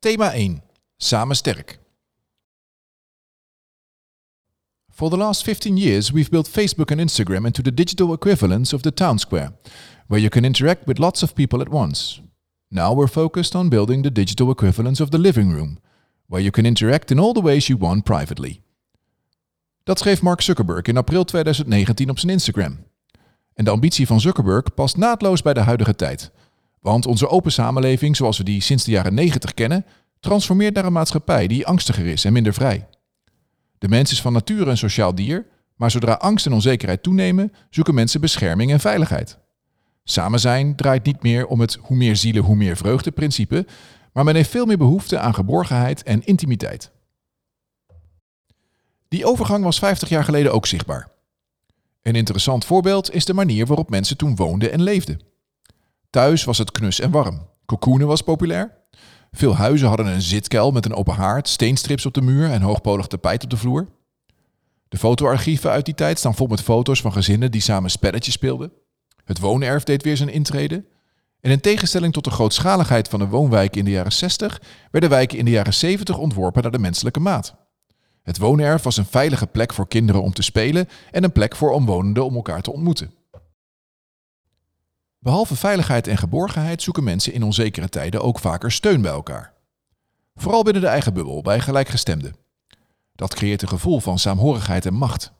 Thema 1. Samen sterk. For the last 15 years, we've built Facebook and Instagram into the digital equivalents of the town square, where you can interact with lots of people at once. Now we're focused on building the digital equivalents of the living room, where you can interact in all the ways you want privately. Dat schreef Mark Zuckerberg in april 2019 op zijn Instagram. En de ambitie van Zuckerberg past naadloos bij de huidige tijd. Want onze open samenleving, zoals we die sinds de jaren 90 kennen, transformeert naar een maatschappij die angstiger is en minder vrij. De mens is van nature een sociaal dier, maar zodra angst en onzekerheid toenemen, zoeken mensen bescherming en veiligheid. Samen zijn draait niet meer om het hoe meer zielen, hoe meer vreugde principe, maar men heeft veel meer behoefte aan geborgenheid en intimiteit. Die overgang was 50 jaar geleden ook zichtbaar. Een interessant voorbeeld is de manier waarop mensen toen woonden en leefden. Thuis was het knus en warm. Cocoonen was populair. Veel huizen hadden een zitkel met een open haard, steenstrips op de muur en hoogpolig tapijt op de vloer. De fotoarchieven uit die tijd staan vol met foto's van gezinnen die samen spelletjes speelden. Het woonerf deed weer zijn intrede. En in tegenstelling tot de grootschaligheid van de woonwijken in de jaren 60, werden wijken in de jaren 70 ontworpen naar de menselijke maat. Het woonerf was een veilige plek voor kinderen om te spelen en een plek voor omwonenden om elkaar te ontmoeten. Behalve veiligheid en geborgenheid zoeken mensen in onzekere tijden ook vaker steun bij elkaar. Vooral binnen de eigen bubbel, bij gelijkgestemden. Dat creëert een gevoel van saamhorigheid en macht.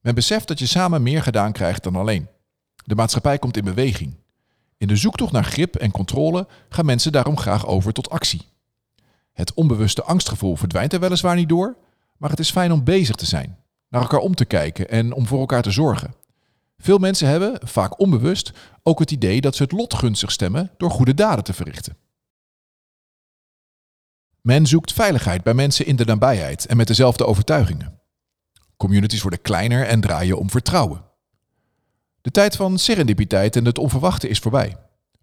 Men beseft dat je samen meer gedaan krijgt dan alleen. De maatschappij komt in beweging. In de zoektocht naar grip en controle gaan mensen daarom graag over tot actie. Het onbewuste angstgevoel verdwijnt er weliswaar niet door, maar het is fijn om bezig te zijn, naar elkaar om te kijken en om voor elkaar te zorgen. Veel mensen hebben, vaak onbewust, ook het idee dat ze het lot gunstig stemmen door goede daden te verrichten. Men zoekt veiligheid bij mensen in de nabijheid en met dezelfde overtuigingen. Communities worden kleiner en draaien om vertrouwen. De tijd van serendipiteit en het onverwachte is voorbij.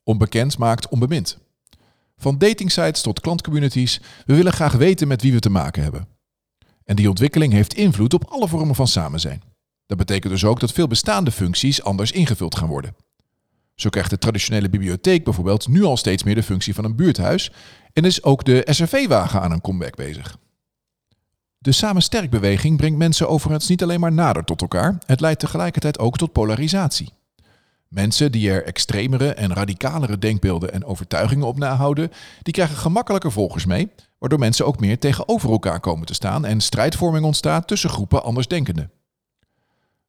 Onbekend maakt onbemind. Van datingsites tot klantcommunities, we willen graag weten met wie we te maken hebben. En die ontwikkeling heeft invloed op alle vormen van samen zijn. Dat betekent dus ook dat veel bestaande functies anders ingevuld gaan worden. Zo krijgt de traditionele bibliotheek bijvoorbeeld nu al steeds meer de functie van een buurthuis en is ook de SRV-wagen aan een comeback bezig. De Samen Sterk beweging brengt mensen overigens niet alleen maar nader tot elkaar, het leidt tegelijkertijd ook tot polarisatie. Mensen die er extremere en radicalere denkbeelden en overtuigingen op nahouden, die krijgen gemakkelijker volgers mee, waardoor mensen ook meer tegenover elkaar komen te staan en strijdvorming ontstaat tussen groepen andersdenkenden.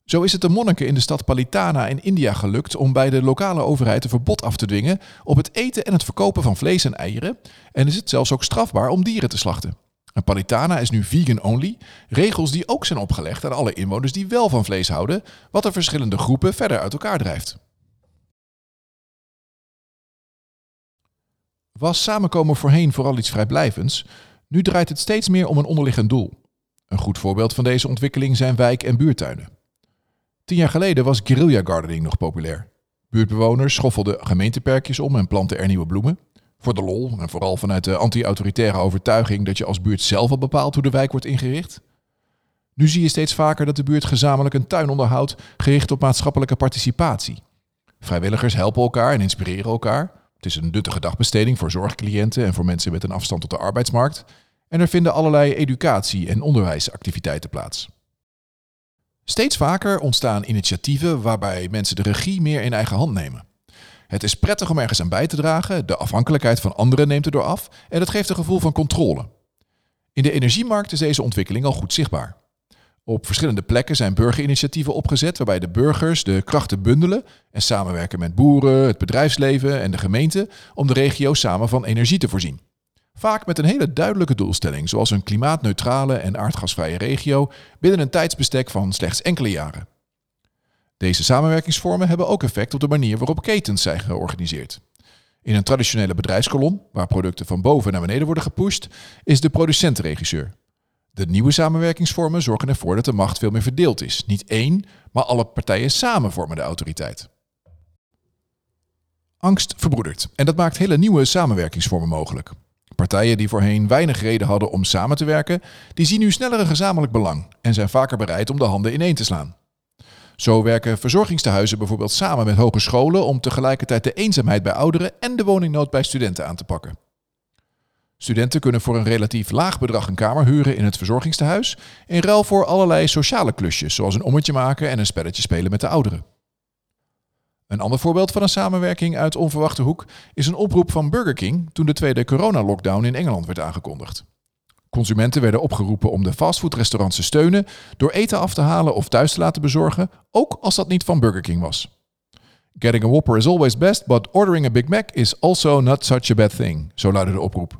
Zo is het de monniken in de stad Palitana in India gelukt om bij de lokale overheid een verbod af te dwingen op het eten en het verkopen van vlees en eieren en is het zelfs ook strafbaar om dieren te slachten. En Palitana is nu vegan only, regels die ook zijn opgelegd aan alle inwoners die wel van vlees houden, wat de verschillende groepen verder uit elkaar drijft. Was samenkomen voorheen vooral iets vrijblijvends, nu draait het steeds meer om een onderliggend doel. Een goed voorbeeld van deze ontwikkeling zijn wijk- en buurtuinen. Tien jaar geleden was guerrilla gardening nog populair. Buurtbewoners schoffelden gemeenteperkjes om en planten er nieuwe bloemen. Voor de lol en vooral vanuit de anti-autoritaire overtuiging dat je als buurt zelf al bepaalt hoe de wijk wordt ingericht. Nu zie je steeds vaker dat de buurt gezamenlijk een tuin onderhoudt gericht op maatschappelijke participatie. Vrijwilligers helpen elkaar en inspireren elkaar. Het is een nuttige dagbesteding voor zorgcliënten en voor mensen met een afstand tot de arbeidsmarkt. En er vinden allerlei educatie- en onderwijsactiviteiten plaats. Steeds vaker ontstaan initiatieven waarbij mensen de regie meer in eigen hand nemen. Het is prettig om ergens aan bij te dragen, de afhankelijkheid van anderen neemt erdoor af en het geeft een gevoel van controle. In de energiemarkt is deze ontwikkeling al goed zichtbaar. Op verschillende plekken zijn burgerinitiatieven opgezet waarbij de burgers de krachten bundelen en samenwerken met boeren, het bedrijfsleven en de gemeente om de regio samen van energie te voorzien. Vaak met een hele duidelijke doelstelling, zoals een klimaatneutrale en aardgasvrije regio binnen een tijdsbestek van slechts enkele jaren. Deze samenwerkingsvormen hebben ook effect op de manier waarop ketens zijn georganiseerd. In een traditionele bedrijfskolom, waar producten van boven naar beneden worden gepusht, is de producentenregisseur. De nieuwe samenwerkingsvormen zorgen ervoor dat de macht veel meer verdeeld is. Niet één, maar alle partijen samen vormen de autoriteit. Angst verbroedert en dat maakt hele nieuwe samenwerkingsvormen mogelijk. Partijen die voorheen weinig reden hadden om samen te werken, die zien nu sneller een gezamenlijk belang en zijn vaker bereid om de handen ineen te slaan. Zo werken verzorgingstehuizen bijvoorbeeld samen met hogescholen om tegelijkertijd de eenzaamheid bij ouderen en de woningnood bij studenten aan te pakken. Studenten kunnen voor een relatief laag bedrag een kamer huren in het verzorgingstehuis, in ruil voor allerlei sociale klusjes, zoals een ommetje maken en een spelletje spelen met de ouderen. Een ander voorbeeld van een samenwerking uit onverwachte hoek is een oproep van Burger King toen de tweede coronalockdown in Engeland werd aangekondigd. Consumenten werden opgeroepen om de fastfoodrestaurants te steunen door eten af te halen of thuis te laten bezorgen, ook als dat niet van Burger King was. Getting a Whopper is always best, but ordering a Big Mac is also not such a bad thing, zo luidde de oproep.